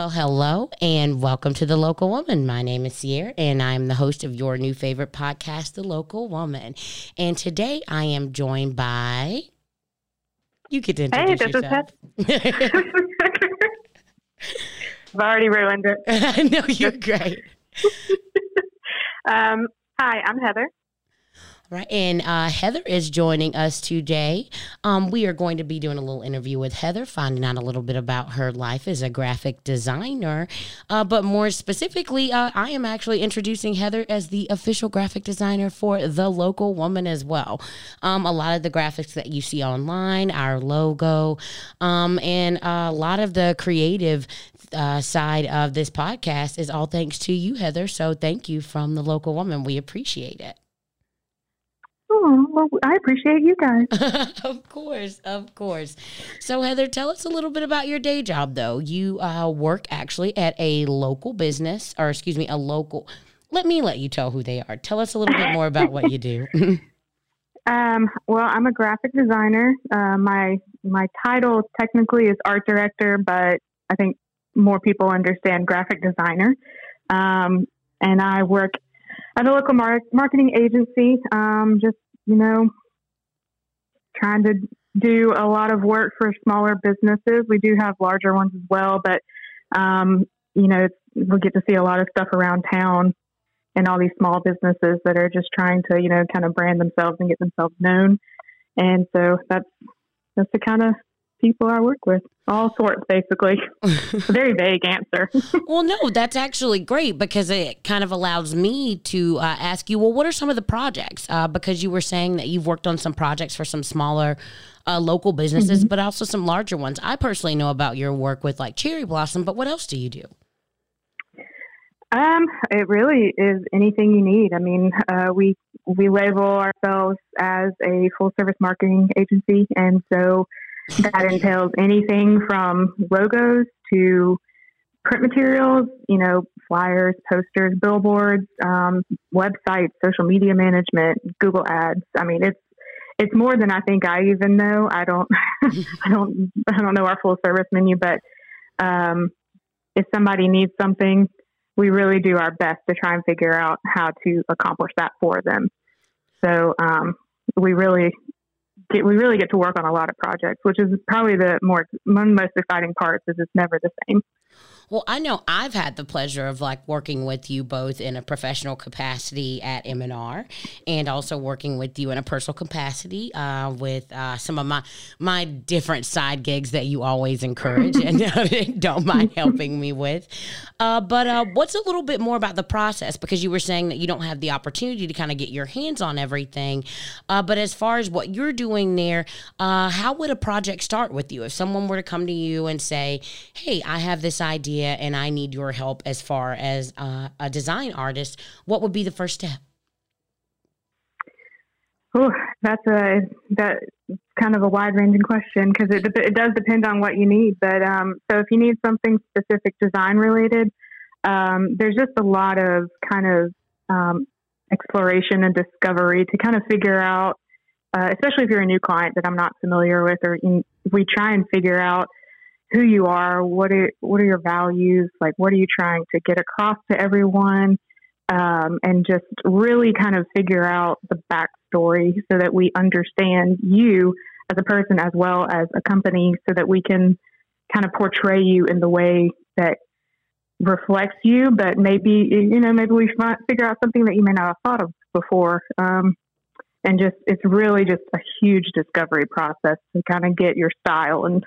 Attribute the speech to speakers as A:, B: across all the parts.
A: Well, hello and welcome to The Local Woman. My name is Sierra and I'm the host of your new favorite podcast, The Local Woman. And today I am joined by. You get to introduce
B: Hey, this
A: yourself.
B: is I've already ruined it.
A: I know you're great.
B: Um, hi, I'm Heather.
A: Right. And uh, Heather is joining us today. Um, we are going to be doing a little interview with Heather, finding out a little bit about her life as a graphic designer. Uh, but more specifically, uh, I am actually introducing Heather as the official graphic designer for The Local Woman as well. Um, a lot of the graphics that you see online, our logo, um, and a lot of the creative uh, side of this podcast is all thanks to you, Heather. So thank you from The Local Woman. We appreciate it.
B: Oh, well, I appreciate you guys.
A: of course, of course. So, Heather, tell us a little bit about your day job, though. You uh, work actually at a local business, or excuse me, a local. Let me let you tell who they are. Tell us a little bit more about what you do.
B: Um, well, I'm a graphic designer. Uh, my my title technically is art director, but I think more people understand graphic designer. Um, and I work at a local mar- marketing agency. Um, just you know, trying to do a lot of work for smaller businesses. We do have larger ones as well, but um, you know, we get to see a lot of stuff around town and all these small businesses that are just trying to, you know, kind of brand themselves and get themselves known. And so that's that's the kind of people I work with, all sorts, basically. very vague answer.
A: well, no, that's actually great because it kind of allows me to uh, ask you, well, what are some of the projects? Uh, because you were saying that you've worked on some projects for some smaller uh, local businesses, but also some larger ones. I personally know about your work with like Cherry Blossom, but what else do you do?
B: Um, it really is anything you need. I mean, uh, we we label ourselves as a full service marketing agency, and so that entails anything from logos to print materials, you know, flyers, posters, billboards, um, websites, social media management, Google Ads. I mean, it's it's more than I think I even know. I don't I don't I don't know our full service menu, but um, if somebody needs something, we really do our best to try and figure out how to accomplish that for them. So um, we really get, we really get to work on a lot of projects, which is probably the more one of the most exciting parts. Is it's never the same.
A: Well, I know I've had the pleasure of like working with you both in a professional capacity at M&R and also working with you in a personal capacity uh, with uh, some of my my different side gigs that you always encourage and don't mind helping me with. Uh, but uh, what's a little bit more about the process? Because you were saying that you don't have the opportunity to kind of get your hands on everything. Uh, but as far as what you're doing there, uh, how would a project start with you? If someone were to come to you and say, hey, I have this idea and I need your help as far as uh, a design artist, what would be the first step?
B: Oh, that's a that kind of a wide ranging question because it it does depend on what you need. But um, so if you need something specific design related, um, there's just a lot of kind of um, exploration and discovery to kind of figure out, uh, especially if you're a new client that I'm not familiar with, or in, we try and figure out who you are, what are what are your values, like what are you trying to get across to everyone, um, and just really kind of figure out the backstory so that we understand you as a person as well as a company, so that we can kind of portray you in the way that reflects you, but maybe you know maybe we figure out something that you may not have thought of before. Um, and just it's really just a huge discovery process to kind of get your style and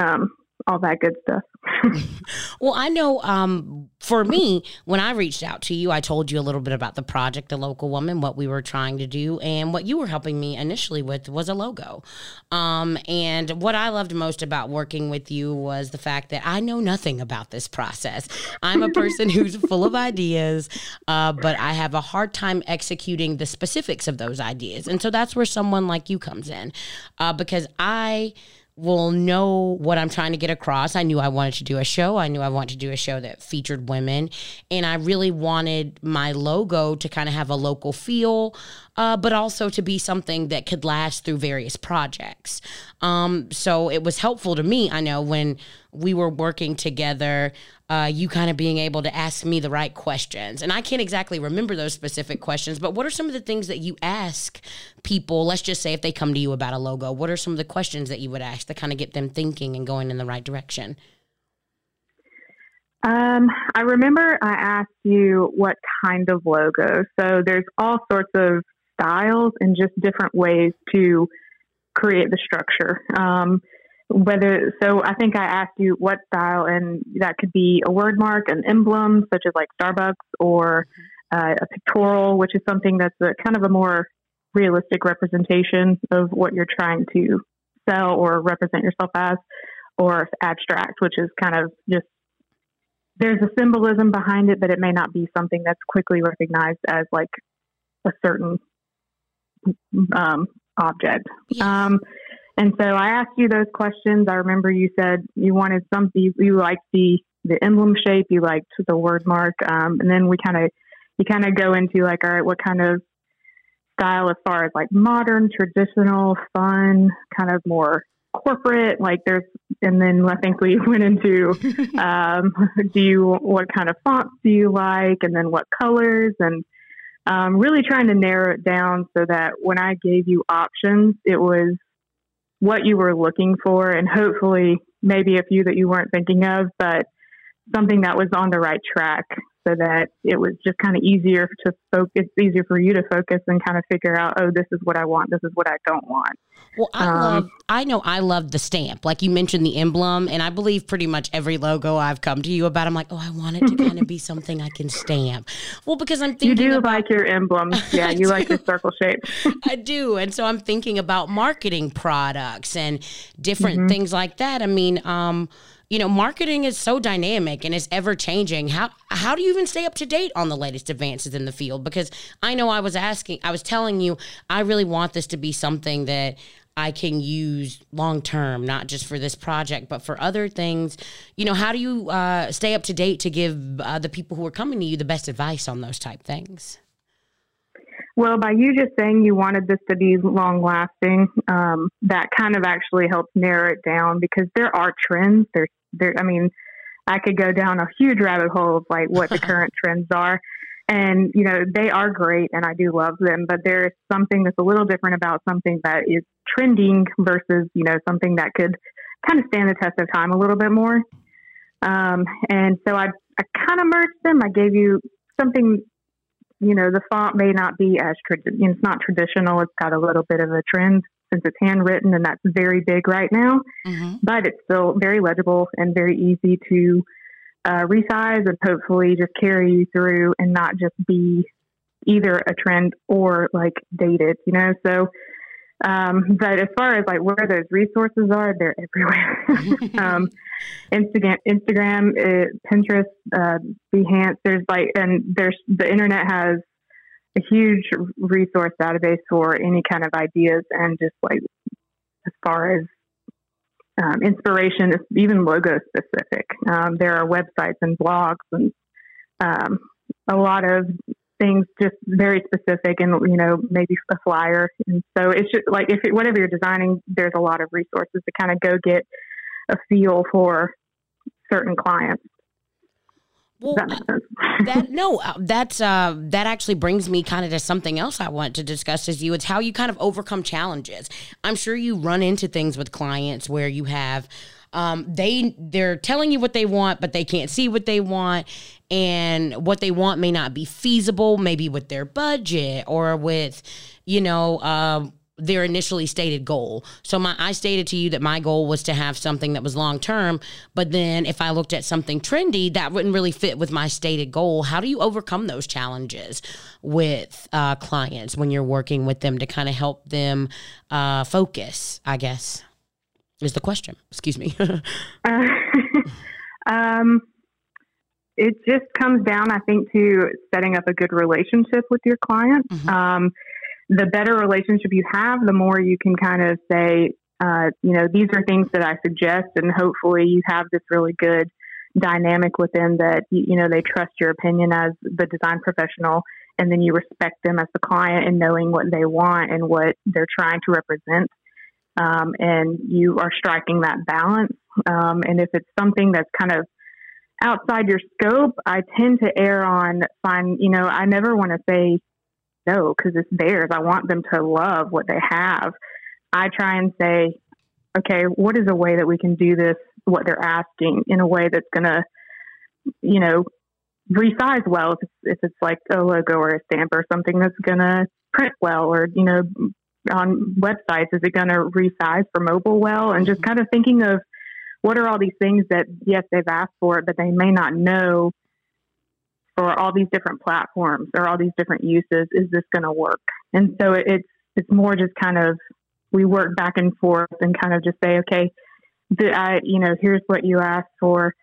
B: um, all that good stuff.
A: well, I know um, for me, when I reached out to you, I told you a little bit about the project, The Local Woman, what we were trying to do, and what you were helping me initially with was a logo. Um, and what I loved most about working with you was the fact that I know nothing about this process. I'm a person who's full of ideas, uh, but I have a hard time executing the specifics of those ideas. And so that's where someone like you comes in uh, because I will know what I'm trying to get across. I knew I wanted to do a show. I knew I wanted to do a show that featured women. And I really wanted my logo to kind of have a local feel, uh, but also to be something that could last through various projects. Um, so it was helpful to me, I know, when we were working together, uh, you kind of being able to ask me the right questions. And I can't exactly remember those specific questions, but what are some of the things that you ask people? Let's just say if they come to you about a logo, what are some of the questions that you would ask to kind of get them thinking and going in the right direction?
B: Um, I remember I asked you what kind of logo. So there's all sorts of styles and just different ways to create the structure. Um, whether so i think i asked you what style and that could be a word mark an emblem such as like starbucks or uh, a pictorial which is something that's a kind of a more realistic representation of what you're trying to sell or represent yourself as or abstract which is kind of just there's a symbolism behind it but it may not be something that's quickly recognized as like a certain um, object yeah. um, and so I asked you those questions. I remember you said you wanted something, you liked the, the emblem shape, you liked the word mark. Um, and then we kind of, you kind of go into like, all right, what kind of style as far as like modern, traditional, fun, kind of more corporate like there's and then i think we went into um, do you what kind of fonts do you like and then what colors and um, really trying to narrow it down so that when i gave you options it was what you were looking for and hopefully maybe a few that you weren't thinking of, but something that was on the right track so that it was just kind of easier to focus, easier for you to focus and kind of figure out, oh, this is what I want, this is what I don't want.
A: Well, I um, love, I know I love the stamp. Like you mentioned the emblem, and I believe pretty much every logo I've come to you about, I'm like, oh, I want it to kind of be something I can stamp. Well, because I'm thinking.
B: You do
A: about,
B: like your emblem. Yeah, you like the circle shape.
A: I do. And so I'm thinking about marketing products and different mm-hmm. things like that. I mean, um, you know, marketing is so dynamic and it's ever changing. How how do you even stay up to date on the latest advances in the field? Because I know I was asking, I was telling you, I really want this to be something that I can use long term, not just for this project, but for other things. You know, how do you uh, stay up to date to give uh, the people who are coming to you the best advice on those type things?
B: Well, by you just saying you wanted this to be long lasting, um, that kind of actually helps narrow it down because there are trends. There's there, I mean, I could go down a huge rabbit hole of like what the current trends are. And, you know, they are great and I do love them, but there is something that's a little different about something that is trending versus, you know, something that could kind of stand the test of time a little bit more. Um, and so I, I kind of merged them. I gave you something, you know, the font may not be as, trad- it's not traditional. It's got a little bit of a trend since it's handwritten and that's very big right now. Mm-hmm. But it's still very legible and very easy to uh, resize and hopefully just carry you through and not just be either a trend or like dated, you know? So, um, but as far as like where those resources are, they're everywhere. um, Instagram, Instagram, uh, Pinterest, uh, Behance. There's like, and there's the internet has a huge resource database for any kind of ideas and just like as far as um, inspiration, even logo specific. Um, there are websites and blogs and um, a lot of things just very specific and you know maybe a flyer and so it's just like if it, whatever you're designing there's a lot of resources to kind of go get a feel for certain clients
A: well, that, no, uh, that's uh, that actually brings me kind of to something else I want to discuss with you. It's how you kind of overcome challenges. I'm sure you run into things with clients where you have um, they they're telling you what they want, but they can't see what they want, and what they want may not be feasible, maybe with their budget or with you know. Um, their initially stated goal. So my I stated to you that my goal was to have something that was long term, but then if I looked at something trendy, that wouldn't really fit with my stated goal. How do you overcome those challenges with uh, clients when you're working with them to kind of help them uh, focus? I guess is the question. Excuse me. uh,
B: um, it just comes down, I think, to setting up a good relationship with your client. Mm-hmm. Um, the better relationship you have, the more you can kind of say, uh, you know, these are things that I suggest, and hopefully you have this really good dynamic within that you know they trust your opinion as the design professional, and then you respect them as the client and knowing what they want and what they're trying to represent. Um, and you are striking that balance. Um, and if it's something that's kind of outside your scope, I tend to err on fine. You know, I never want to say no because it's theirs. I want them to love what they have. I try and say, okay, what is a way that we can do this, what they're asking, in a way that's going to, you know, resize well if it's, if it's like a logo or a stamp or something that's going to print well or, you know, on websites, is it going to resize for mobile well? And just mm-hmm. kind of thinking of what are all these things that, yes, they've asked for it, but they may not know for all these different platforms or all these different uses. Is this going to work? And so it's, it's more just kind of we work back and forth and kind of just say, okay, I, you know, here's what you asked for.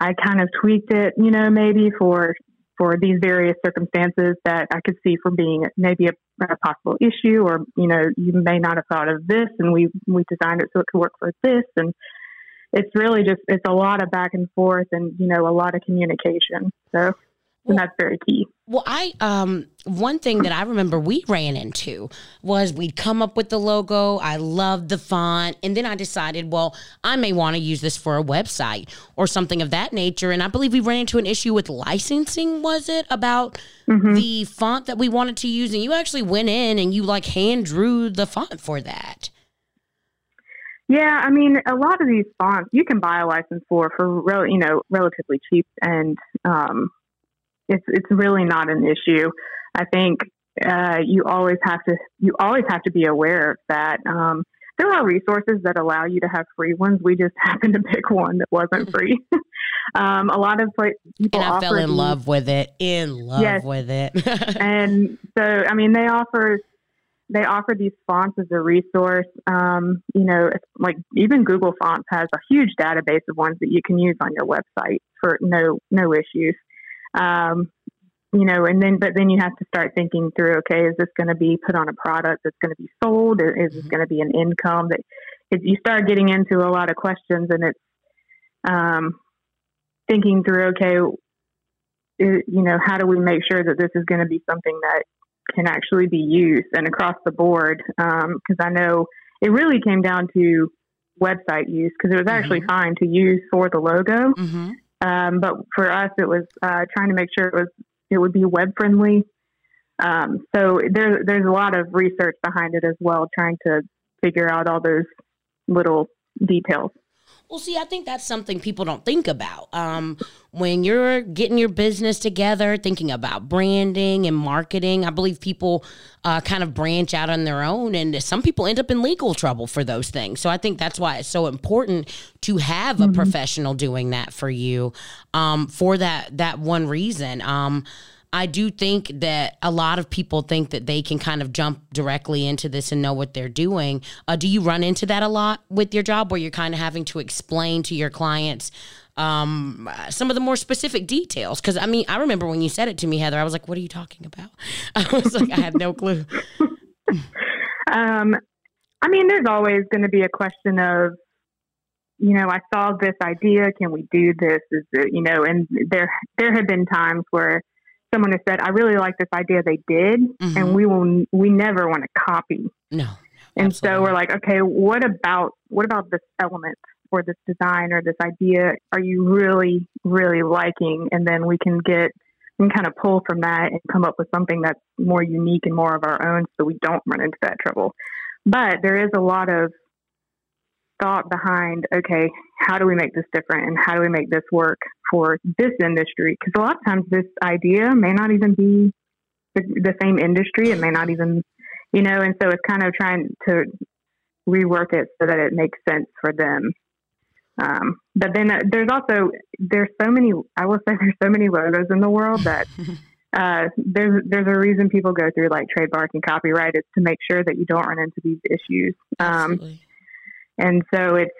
B: I kind of tweaked it, you know, maybe for for these various circumstances that I could see for being maybe a, a, possible issue, or you know, you may not have thought of this, and we we designed it so it could work for this, and it's really just it's a lot of back and forth, and you know, a lot of communication. So and that's very key.
A: Well, I um one thing that I remember we ran into was we'd come up with the logo. I loved the font, and then I decided, well, I may want to use this for a website or something of that nature. And I believe we ran into an issue with licensing. Was it about mm-hmm. the font that we wanted to use? And you actually went in and you like hand drew the font for that.
B: Yeah, I mean, a lot of these fonts you can buy a license for for you know, relatively cheap, and um, it's it's really not an issue. I think uh, you always have to you always have to be aware of that. Um, there are resources that allow you to have free ones. We just happened to pick one that wasn't free. um, a lot of people
A: and I fell in these, love with it. In love yes. with it.
B: and so, I mean, they offer they offer these fonts as a resource. Um, you know, like even Google Fonts has a huge database of ones that you can use on your website for no no issues. Um, you know, and then, but then you have to start thinking through, okay, is this going to be put on a product that's going to be sold? Is this mm-hmm. going to be an income that you start getting into a lot of questions and it's, um, thinking through, okay, you know, how do we make sure that this is going to be something that can actually be used and across the board? Because um, I know it really came down to website use because it was actually mm-hmm. fine to use for the logo. Mm-hmm. Um, but for us, it was uh, trying to make sure it was it would be web friendly. Um, so there, there's a lot of research behind it as well, trying to figure out all those little details.
A: Well, see, I think that's something people don't think about. Um, when you're getting your business together, thinking about branding and marketing, I believe people uh, kind of branch out on their own, and some people end up in legal trouble for those things. So I think that's why it's so important to have a mm-hmm. professional doing that for you, um, for that that one reason. Um, I do think that a lot of people think that they can kind of jump directly into this and know what they're doing. Uh, do you run into that a lot with your job where you're kind of having to explain to your clients um, some of the more specific details? Because I mean, I remember when you said it to me, Heather, I was like, what are you talking about? I was like, I had no clue.
B: um, I mean, there's always going to be a question of, you know, I saw this idea. Can we do this? Is it, you know, and there there have been times where someone has said, "I really like this idea they did, mm-hmm. and we will we never want to copy."
A: No.
B: And absolutely. so we're like, okay, what about what about this element or this design or this idea? Are you really really liking? And then we can get and kind of pull from that and come up with something that's more unique and more of our own, so we don't run into that trouble. But there is a lot of thought behind okay how do we make this different and how do we make this work for this industry because a lot of times this idea may not even be the, the, same industry. It may not even you know and so it's kind of trying to rework it so that it makes sense for them. Um, but then uh, there's also there's so many i will say there's so many logos in the world that uh, there's there's a reason people go through like trademark and copyright is to make sure that you don't run into these issues. Um, and so it's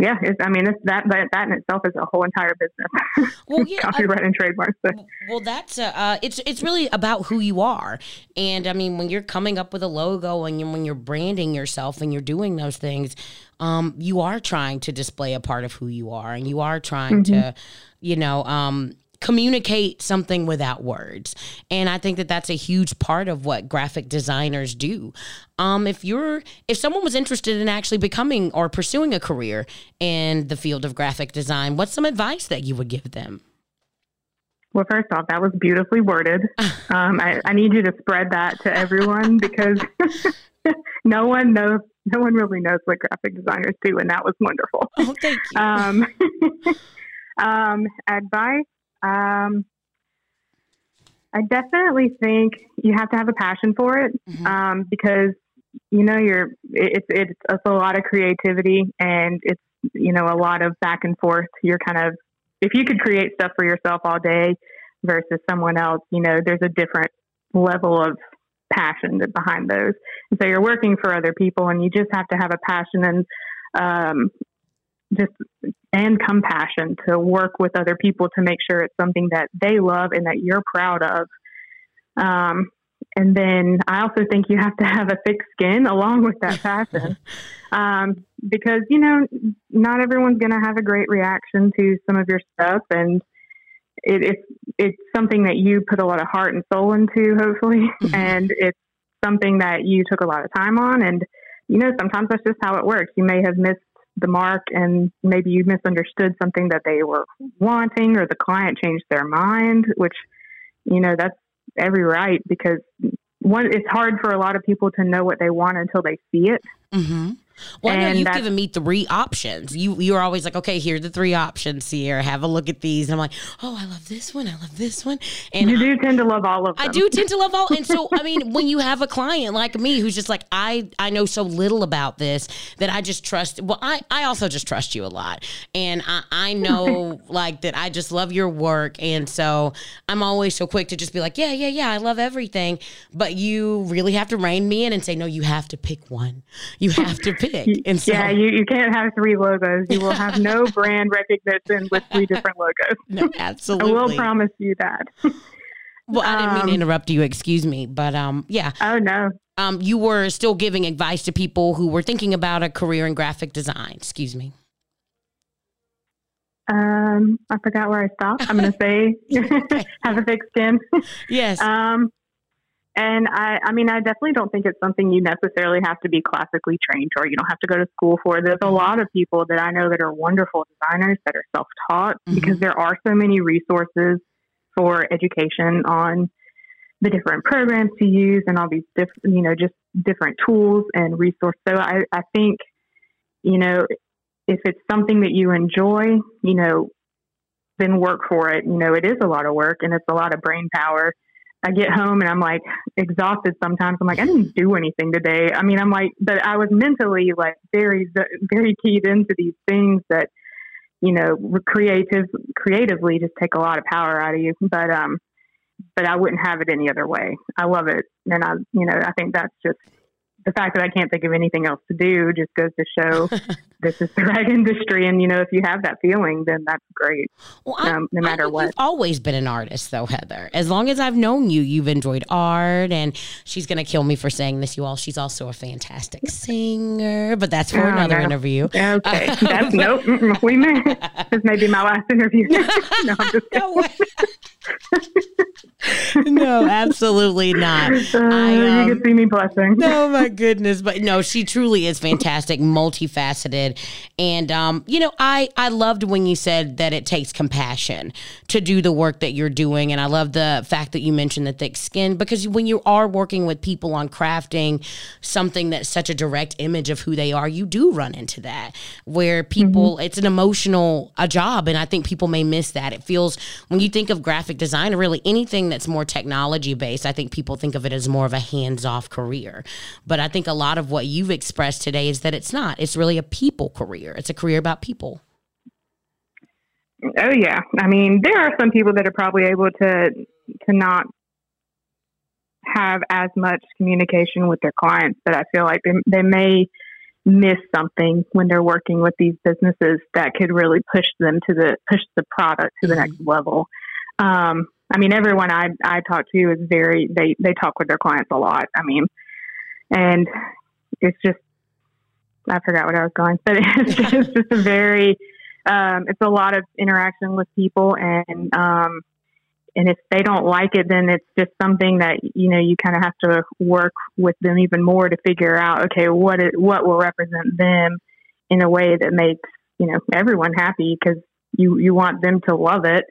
B: yeah, I mean, it's that, that that in itself is a whole entire business. Well, yeah, copyright I, and trademark.
A: So. Well, that's uh, uh, it's it's really about who you are, and I mean, when you're coming up with a logo and you're, when you're branding yourself and you're doing those things, um, you are trying to display a part of who you are, and you are trying mm-hmm. to, you know, um, communicate something without words. And I think that that's a huge part of what graphic designers do. Um, if you're if someone was interested in actually becoming or pursuing a career in the field of graphic design, what's some advice that you would give them?
B: Well, first off, that was beautifully worded. Um, I, I need you to spread that to everyone because no one knows no one really knows what graphic designers do, and that was wonderful.
A: Oh, thank you.
B: Um, um, advice um, I definitely think you have to have a passion for it mm-hmm. um, because you know you're it's, it's it's a lot of creativity and it's you know a lot of back and forth. You're kind of if you could create stuff for yourself all day versus someone else, you know there's a different level of passion behind those. And so you're working for other people, and you just have to have a passion and um, just and compassion to work with other people to make sure it's something that they love and that you're proud of. Um, and then I also think you have to have a thick skin along with that passion, um, because you know not everyone's going to have a great reaction to some of your stuff, and it, it's it's something that you put a lot of heart and soul into, hopefully, and it's something that you took a lot of time on, and you know sometimes that's just how it works. You may have missed the mark and maybe you misunderstood something that they were wanting or the client changed their mind, which, you know, that's every right because one, it's hard for a lot of people to know what they want until they see it.
A: Mm-hmm. Well, and I know you've given me three options. You you're always like, okay, here are the three options here. Have a look at these. And I'm like, oh, I love this one. I love this one.
B: And you do I, tend to love all of them.
A: I do tend to love all. And so, I mean, when you have a client like me who's just like, I I know so little about this that I just trust. Well, I I also just trust you a lot, and I I know like that I just love your work, and so I'm always so quick to just be like, yeah, yeah, yeah, I love everything. But you really have to rein me in and say, no, you have to pick one. You have to pick
B: And so, yeah, you, you can't have three logos. You will have no brand recognition with three different logos.
A: No, absolutely.
B: I will promise you that.
A: Well, I didn't mean to um, interrupt you. Excuse me, but um, yeah.
B: Oh no.
A: Um, you were still giving advice to people who were thinking about a career in graphic design. Excuse me.
B: Um, I forgot where I stopped. I'm going to say have a thick skin.
A: Yes.
B: Um, and I, I mean, I definitely don't think it's something you necessarily have to be classically trained or you don't have to go to school for. There's a lot of people that I know that are wonderful designers that are self taught mm-hmm. because there are so many resources for education on the different programs to use and all these different, you know, just different tools and resources. So I, I think, you know, if it's something that you enjoy, you know, then work for it. You know, it is a lot of work and it's a lot of brain power I get home and I'm like exhausted sometimes. I'm like, I didn't do anything today. I mean, I'm like, but I was mentally like very, very keyed into these things that, you know, creative, creatively just take a lot of power out of you. But, um, but I wouldn't have it any other way. I love it. And I, you know, I think that's just the fact that I can't think of anything else to do just goes to show this is the right industry. And, you know, if you have that feeling, then that's great. Well, um, no matter what.
A: You've always been an artist, though, Heather. As long as I've known you, you've enjoyed art. And she's going to kill me for saying this, you all. She's also a fantastic singer, but that's for oh, another no. interview.
B: Okay. that's nope. We may. This may be my last interview. no, I'm just
A: no, no, absolutely not.
B: Uh, I, um, you can see me blushing.
A: Oh my goodness, but no, she truly is fantastic, multifaceted, and um, you know, I I loved when you said that it takes compassion to do the work that you're doing, and I love the fact that you mentioned the thick skin because when you are working with people on crafting something that's such a direct image of who they are, you do run into that where people mm-hmm. it's an emotional a job, and I think people may miss that. It feels when you think of graphic design, or really anything that's more technology based, I think people think of it as more of a hands off career. But I think a lot of what you've expressed today is that it's not. It's really a people career. It's a career about people.
B: Oh yeah. I mean, there are some people that are probably able to to not have as much communication with their clients, but I feel like they, they may miss something when they're working with these businesses that could really push them to the push the product to the mm-hmm. next level. Um, I mean, everyone I I talk to is very they they talk with their clients a lot. I mean, and it's just I forgot what I was going, but it's just, it's just a very um, it's a lot of interaction with people and um, and if they don't like it, then it's just something that you know you kind of have to work with them even more to figure out okay what it, what will represent them in a way that makes you know everyone happy because you you want them to love it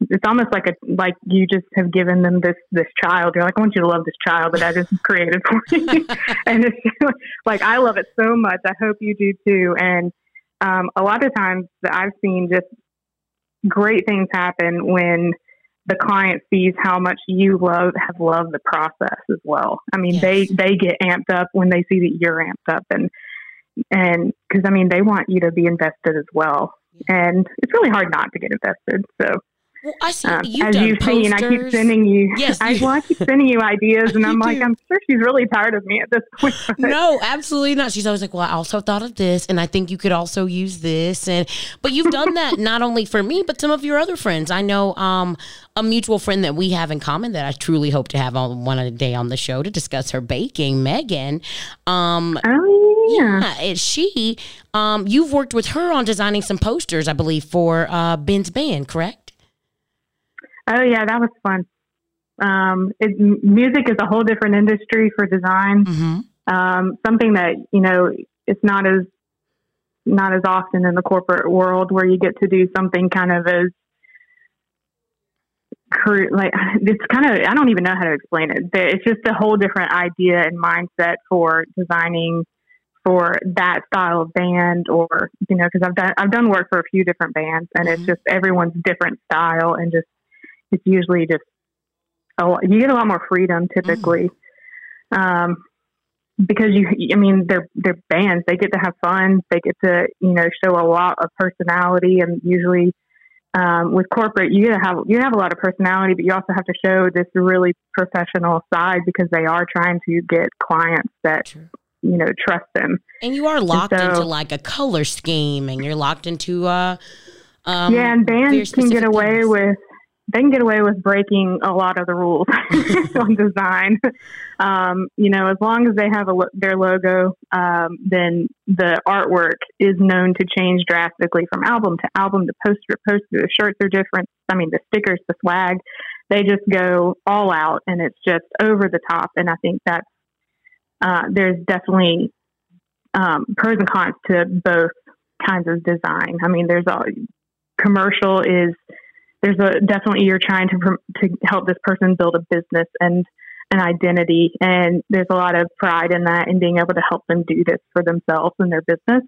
B: it's almost like a like you just have given them this this child. You're like, I want you to love this child that I just created for you, and it's like I love it so much. I hope you do too. And um, a lot of times that I've seen just great things happen when the client sees how much you love have loved the process as well. I mean, yes. they they get amped up when they see that you're amped up, and and because I mean they want you to be invested as well. And it's really hard not to get invested. So
A: well, I see um, you've as you've posters. seen,
B: I keep sending you. Yes, I, well, I keep sending you ideas, and I'm like, do. I'm sure she's really tired of me at this point.
A: no, absolutely not. She's always like, well, I also thought of this, and I think you could also use this, and but you've done that not only for me, but some of your other friends. I know um, a mutual friend that we have in common that I truly hope to have on one day on the show to discuss her baking, Megan. Um,
B: oh yeah,
A: yeah she. Um, you've worked with her on designing some posters, I believe, for uh, Ben's band, correct?
B: Oh yeah, that was fun. Um, it, music is a whole different industry for design. Mm-hmm. Um, something that you know it's not as not as often in the corporate world where you get to do something kind of as like it's kind of I don't even know how to explain it. It's just a whole different idea and mindset for designing for that style of band or you know because I've done I've done work for a few different bands and mm-hmm. it's just everyone's different style and just it's usually just a lot, you get a lot more freedom typically. Mm. Um, because you, I mean, they're, they're bands, they get to have fun. They get to, you know, show a lot of personality and usually, um, with corporate, you have you have a lot of personality, but you also have to show this really professional side because they are trying to get clients that True. you know trust them.
A: And you are locked so, into like a color scheme, and you're locked into uh,
B: um, yeah, and bands can get away things. with they can get away with breaking a lot of the rules on design. Um, you know, as long as they have a, their logo, um, then the artwork is known to change drastically from album to album to poster to poster. The shirts are different. I mean, the stickers, the swag, they just go all out and it's just over the top. And I think that uh, there's definitely um, pros and cons to both kinds of design. I mean, there's a commercial is there's a definitely you're trying to to help this person build a business and an identity and there's a lot of pride in that and being able to help them do this for themselves and their business.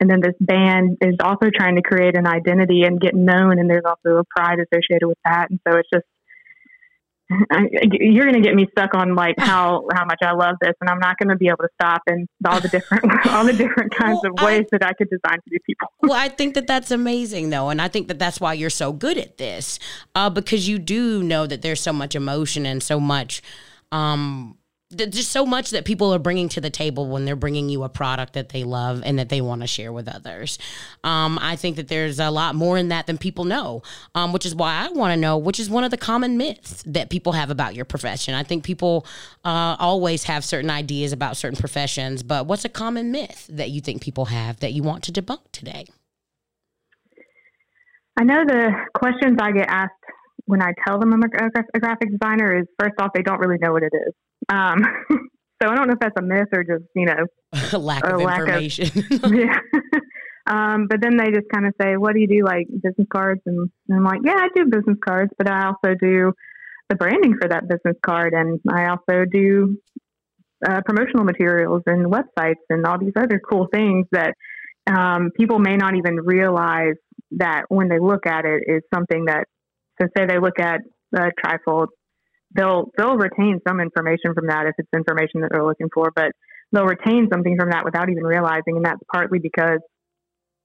B: And then this band is also trying to create an identity and get known and there's also a pride associated with that. And so it's just you're going to get me stuck on like how how much I love this, and I'm not going to be able to stop and all the different all the different kinds well, of ways I, that I could design for these people.
A: well, I think that that's amazing though, and I think that that's why you're so good at this, uh, because you do know that there's so much emotion and so much um, just so much that people are bringing to the table when they're bringing you a product that they love and that they want to share with others. Um, I think that there's a lot more in that than people know, um, which is why I want to know, which is one of the common myths that people have about your profession. I think people uh, always have certain ideas about certain professions, but what's a common myth that you think people have that you want to debunk today?
B: I know the questions I get asked when I tell them I'm a, a graphic designer is first off, they don't really know what it is. Um, so I don't know if that's a myth or just, you know,
A: lack of lack information.
B: Of, yeah. um, but then they just kind of say, what do you do? Like business cards? And, and I'm like, yeah, I do business cards, but I also do the branding for that business card. And I also do uh, promotional materials and websites and all these other cool things that um, people may not even realize that when they look at it is something that, so say they look at a trifold they'll they'll retain some information from that if it's information that they're looking for, but they'll retain something from that without even realizing, and that's partly because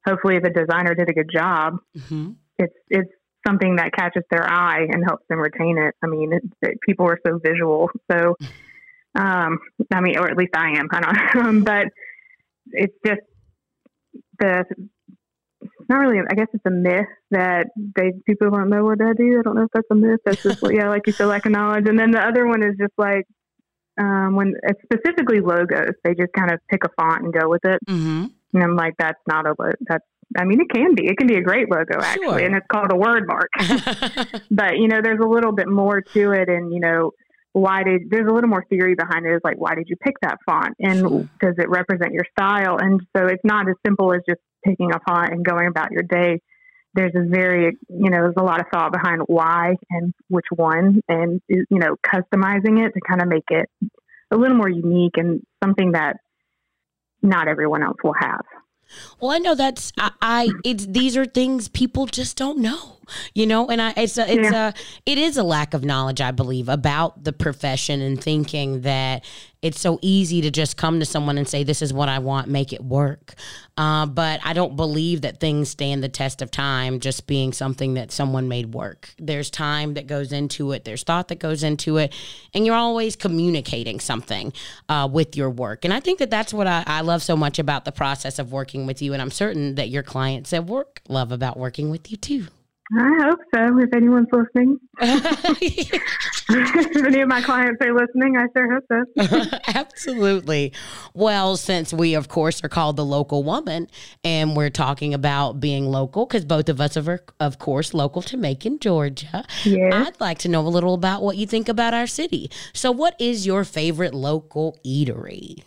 B: hopefully the designer did a good job. Mm-hmm. It's it's something that catches their eye and helps them retain it. I mean, it, it, people are so visual, so um, I mean, or at least I am. I don't, um, but it's just the not really. I guess it's a myth that they people don't know what I do. I don't know if that's a myth. That's just yeah, like you said, lack of knowledge. And then the other one is just like um, when it's specifically logos, they just kind of pick a font and go with it.
A: Mm-hmm.
B: And I'm like, that's not a. That's I mean, it can be. It can be a great logo actually,
A: Sure.
B: and it's called a word mark. but you know, there's a little bit more to it, and you know, why did there's a little more theory behind it? Is like, why did you pick that font, and
A: Sure.
B: does it represent your style? And so it's not as simple as just picking a font and going about your day. There's a very, you know, there's a lot of thought behind why and which one, and you know, customizing it to kind of make it a little more unique and something that not everyone else will have.
A: Well, I know that's I, I it's these are things people just don't know, you know, and I it's a it's a it is a lack of knowledge, I believe, about the profession and thinking that it's so easy to just come to someone and say this is what I want, make it work. Uh, but I don't believe that things stand the test of time just being something that someone made work. There's time that goes into it. There's thought that goes into it, and you're always communicating something uh, with your work. And I think that that's what I, I love so much about the process of working with you. And I'm certain that your clients at work love about working with you too.
B: I hope so. If anyone's listening, if any of my clients are listening, I sure hope so.
A: Absolutely. Well, since we, of course, are called the local woman and we're talking about being local, because both of us are, of course, local to Macon, Georgia,
B: Yeah.
A: I'd like to know a little about what you think about our city. So, what is your favorite local eatery?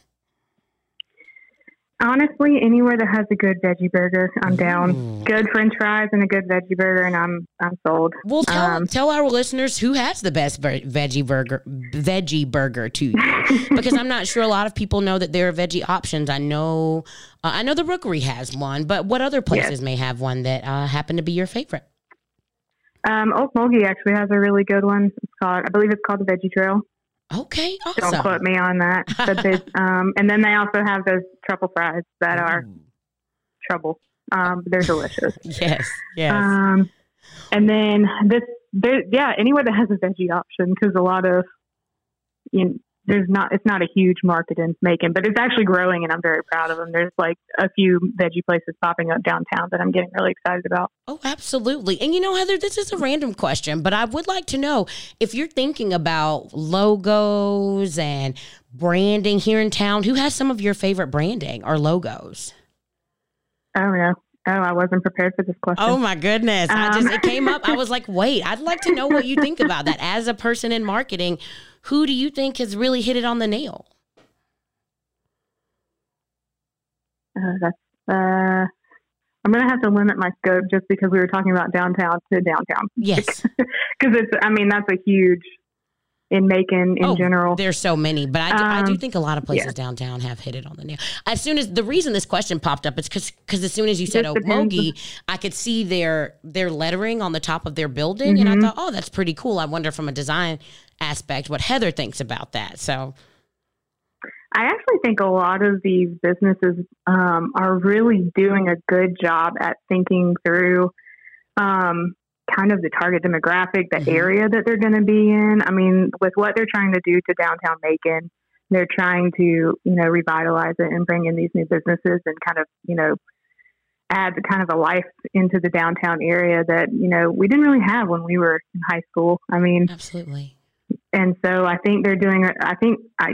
B: Honestly, anywhere that has a good veggie burger, I'm down.
A: Ooh.
B: Good French fries and a good veggie burger, and I'm I'm sold.
A: Well, tell,
B: Um,
A: tell our listeners who has the best veggie burger veggie burger to you, because I'm not sure a lot of people know that there are veggie options. I know, uh, I know the Rookery has one, but what other places may have one that uh, happen to be your favorite?
B: Um, Ocmulgee actually has a really good one. It's called, I believe it's called the Veggie Trail.
A: Okay,
B: Don't
A: awesome.
B: quote me on that. But they, um, and then they also have those truffle fries that are
A: Ooh.
B: trouble. Um, they're delicious.
A: Yes, yes.
B: Um, and then this, there, yeah, anywhere that has a veggie option because a lot of, you know, there's not, it's not a huge market in Macon, but it's actually growing, and I'm very proud of them. There's like a few veggie places popping up downtown that I'm getting really excited about.
A: Oh, absolutely. And you know, Heather, this is a random question, but I would like to know if you're thinking about logos and branding here in town, who has some of your favorite branding or logos?
B: Oh no, oh, I wasn't prepared for this question.
A: Oh my goodness. I just
B: Um.
A: it came up. I was like, wait, I'd like to know what you think about that. As a person in marketing, who do you think has really hit it on the nail?
B: Uh, that's uh, I'm gonna have to limit my scope just because we were talking about downtown to downtown
A: Yes.
B: because it's. I mean, that's a huge in Macon in
A: Oh,
B: general.
A: There's so many, but I do, I do
B: Um,
A: think a lot of places
B: yeah.
A: downtown have hit it on the nail. As soon as the reason this question popped up is because because as soon as you said. Ocmulgee, I could see their their lettering on the top of their building, and I
B: Mhm.
A: thought, oh, that's pretty cool. I wonder from a design aspect what Heather thinks about that. So
B: I actually think a lot of these businesses um, are really doing a good job at thinking through um, kind of the target demographic, the
A: Mhm.
B: area that they're going to be in. I mean, with what they're trying to do to downtown Macon, they're trying to, you know, revitalize it and bring in these new businesses and kind of, you know, add kind of a life into the downtown area that, you know, we didn't really have when we were in high school. I mean,
A: absolutely.
B: And so I think they're doing. I think I,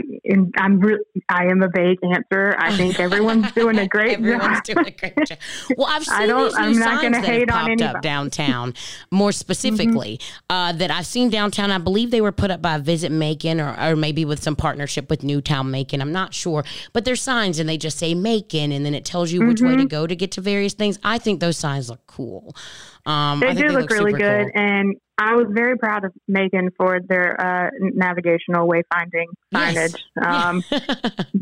B: I'm really, I am a vague answer. I think everyone's doing a great
A: Everyone's
B: job.
A: doing a great job. Well, I've
B: I
A: seen
B: don't-
A: these new
B: I'm not
A: signs
B: gonna
A: that
B: hate
A: have popped up downtown. More specifically, uh, that I've seen downtown. I believe they were put up by Visit Macon, or, or maybe with some partnership with Newtown Macon. I'm not sure, but there's signs and they just say Macon, and then it tells you which way to go to get to various things. I think those signs look cool. Um,
B: They
A: I think
B: do look really good,
A: cool.
B: and I was very proud of Macon for their uh, navigational wayfinding
A: Yes.
B: signage. Um,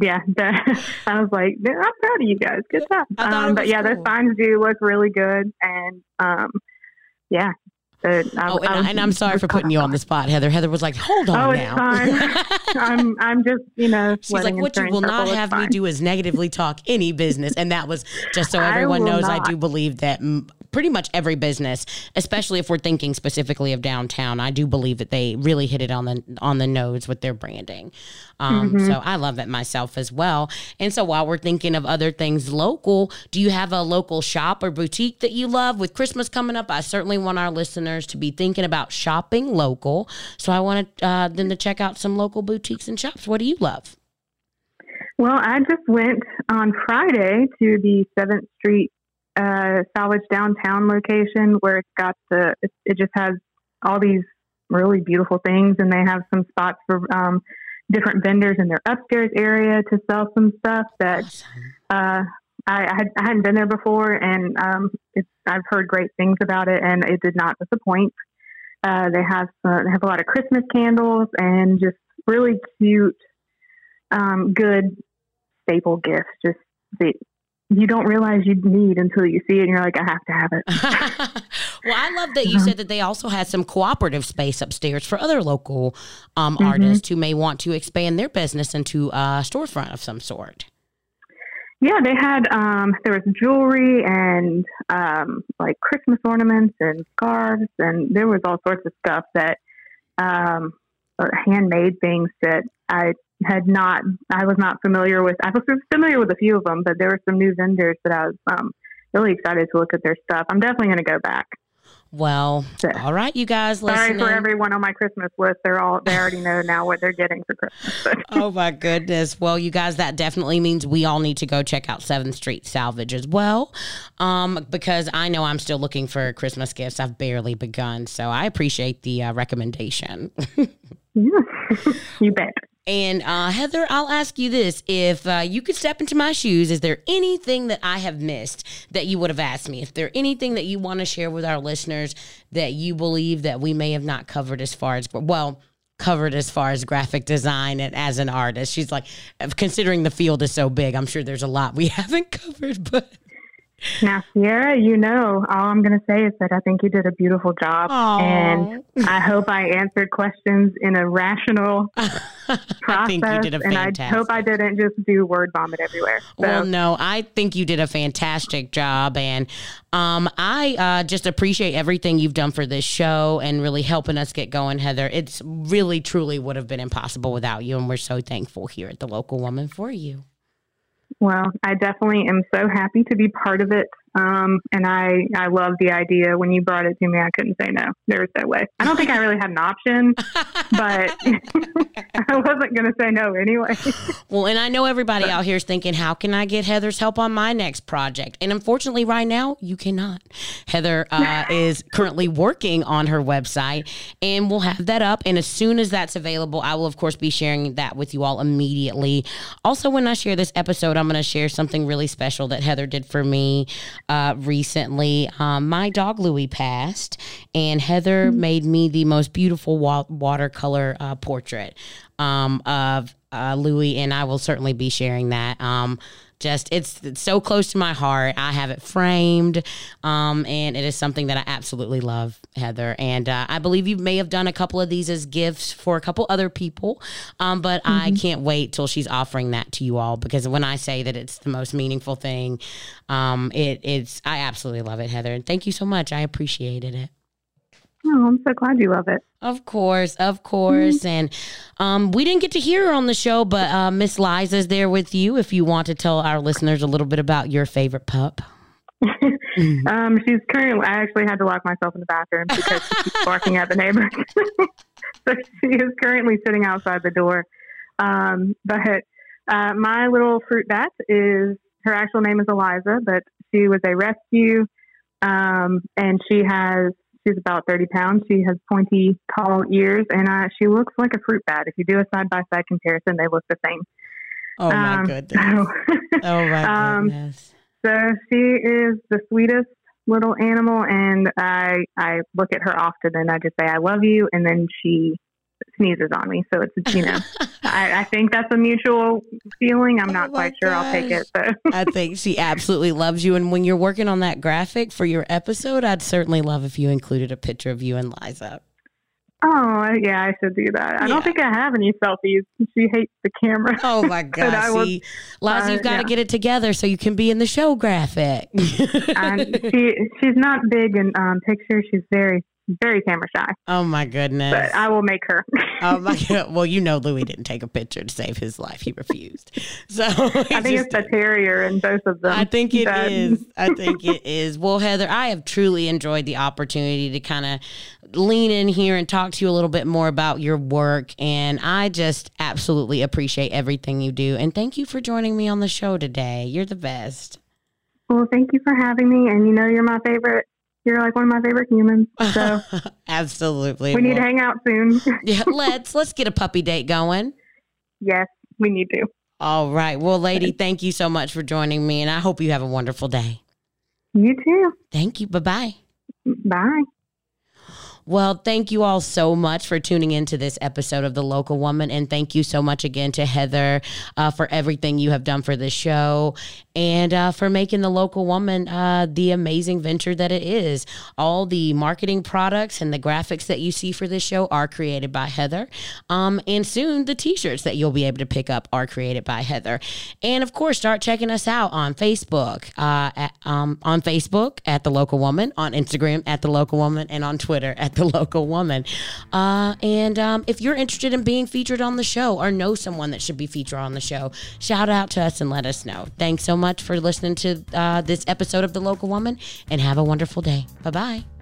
B: yeah, the, I was like, "Yeah, I'm proud of you guys. Good job.
A: I
B: Um, but yeah,
A: cool.
B: those signs do look really good, and um, yeah. I,
A: oh, and,
B: I,
A: and I'm sorry for putting you on the spot, Heather. Heather was like, "Hold on
B: Oh, it's
A: now."
B: fine. I'm I'm just you know.
A: She's like, what you will not have me do is negatively talk any business. And that was just so everyone
B: will
A: knows I do believe that pretty much every business, especially if we're thinking specifically of downtown. I do believe that they really hit it on the on the nose with their branding. Um, mm-hmm. So I love it myself as well. And so while we're thinking of other things local, do you have a local shop or boutique that you love? With Christmas coming up, I certainly want our listeners to be thinking about shopping local. So I want uh, them to check out some local boutiques and shops. What do you love?
B: Well, I just went on Friday to the Seventh Street uh, Salvage downtown location where it's got the it, it, just has all these really beautiful things, and they have some spots for um, different vendors in their upstairs area to sell some stuff that uh, I, I, had, I hadn't been there before, and um, I've heard great things about it, and it did not disappoint. Uh, they have uh, they have a lot of Christmas candles and just really cute, um, good staple gifts. Just that you don't realize you need until you see it, and you're like, I have to have
A: it. well, I love that you said that they also had some cooperative space upstairs for other local um, mm-hmm. artists who may want to expand their business into a storefront of some sort.
B: Yeah, they had um, there was jewelry and um, like Christmas ornaments and scarves, and there was all sorts of stuff that um, handmade things that I had not I was not familiar with. I was familiar with a few of them, but there were some new vendors that I was um, really excited to look at their stuff. I'm definitely going to go back.
A: Well, all right, you guys.
B: Listening. Sorry for everyone on my Christmas list. They're all they already know now what they're getting for Christmas.
A: oh my goodness. Well, you guys, that definitely means we all need to go check out Seventh Street Salvage as well, um, because I know I'm still looking for Christmas gifts. I've barely begun, so I appreciate the uh, recommendation.
B: yeah, you bet.
A: And uh, Heather, I'll ask you this: If uh, you could step into my shoes, is there anything that I have missed that you would have asked me? If there anything that you want to share with our listeners that you believe that we may have not covered as far as well covered as far as graphic design and as an artist, she's like, considering the field is so big, I'm sure there's a lot we haven't covered, but.
B: Now, Sierra, you know, all I'm going to say is that I think you did a beautiful job. Aww. And I hope I answered questions in a rational process. I and I hope I didn't just do word vomit everywhere. So.
A: Well, no, I think you did a fantastic job. And um, I uh, just appreciate everything you've done for this show and really helping us get going, Heather. It's really, truly would have been impossible without you. And we're so thankful here at The Local Woman for you.
B: Well, I definitely am so happy to be part of it. Um, and I, I love the idea. When you brought it to me, I couldn't say no. There was no way. I don't think I really had an option, but I wasn't going to say no anyway.
A: well, and I know everybody out here is thinking, how can I get Heather's help on my next project? And unfortunately, right now, you cannot. Heather uh, is currently working on her website, and we'll have that up. And as soon as that's available, I will, of course, be sharing that with you all immediately. Also, when I share this episode, I'm going to share something really special that Heather did for me uh, recently. Um, my dog Louie passed, and Heather mm-hmm. made me the most beautiful wa- watercolor uh, portrait um, of uh, Louie, and I will certainly be sharing that. Um, just it's, it's, so close to my heart. I have it framed, um, and it is something that I absolutely love, Heather. And uh, I believe you may have done a couple of these as gifts for a couple other people, um, but mm-hmm. I can't wait till she's offering that to you all because when I say that it's the most meaningful thing, um, it, it's I absolutely love it, Heather. And thank you so much. I appreciated it.
B: Oh, I'm so glad you love it.
A: Of course, of course. Mm-hmm. And um, we didn't get to hear her on the show, but uh, Miss Liza's there with you if you want to tell our listeners a little bit about your favorite pup.
B: mm-hmm. um, she's currently, I actually had to lock myself in the bathroom because she's barking at the neighbors. so she is currently sitting outside the door. Um, but uh, my little fruit bat is, her actual name is Eliza, but she was a rescue. Um, and she has She's about 30 pounds. She has pointy, tall ears, and uh, she looks like a fruit bat. If you do a side by side comparison, they look the same.
A: Oh my um, goodness! So, oh my um, goodness!
B: So she is the sweetest little animal, and I I look at her often, and I just say I love you, and then she sneezes on me. So it's you know, I, I, think that's a mutual feeling. I'm oh not quite sure. I'll take it. So
A: I think she absolutely loves you. And when you're working on that graphic for your episode, I'd certainly love if you included a picture of you and Liza.
B: Oh yeah, I should do that. I
A: Yeah.
B: don't think I have any selfies. She hates the camera.
A: Oh my
B: I
A: God! See, Liza,
B: uh,
A: you've got to
B: yeah.
A: get it together so you can be in the show graphic.
B: and she she's not big in um, pictures. She's very very camera shy.
A: oh my goodness!
B: But I will make her.
A: Oh my god! Well, you know, Louis didn't take a picture to save his life. He refused. So
B: I think it's the terrier in both of them.
A: I think it is. I think it is. Well, Heather, I have truly enjoyed the opportunity to kind of lean in here and talk to you a little bit more about your work. And I just absolutely appreciate everything you do. And thank you for joining me on the show today. You're the best.
B: Well, thank you for having me. And you know, you're my favorite. You're like one of my favorite humans. So
A: absolutely.
B: we need to hang out soon.
A: yeah, let's let's get a puppy date going.
B: yes, we need to.
A: All right. Well, lady, thank you so much for joining me, and I hope you have a wonderful day.
B: You too.
A: Thank you. Bye bye.
B: Bye.
A: Well, thank you all so much for tuning into this episode of The Local Woman. And thank you so much again to Heather uh, for everything you have done for this show and uh, for making The Local Woman uh, the amazing venture that it is. All the marketing products and the graphics that you see for this show are created by Heather. Um, and soon the t shirts that you'll be able to pick up are created by Heather. And of course, start checking us out on Facebook, uh, at, um, on Facebook at The Local Woman, on Instagram at The Local Woman, and on Twitter at The Local Woman. Uh, and um, if you're interested in being featured on the show or know someone that should be featured on the show, shout out to us and let us know. Thanks so much for listening to uh, this episode of The Local Woman, and have a wonderful day. Bye bye.